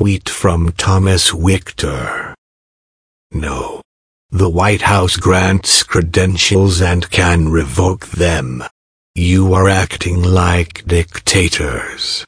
tweet from Thomas Victor. No. The White House grants credentials and can revoke them. You are acting like dictators.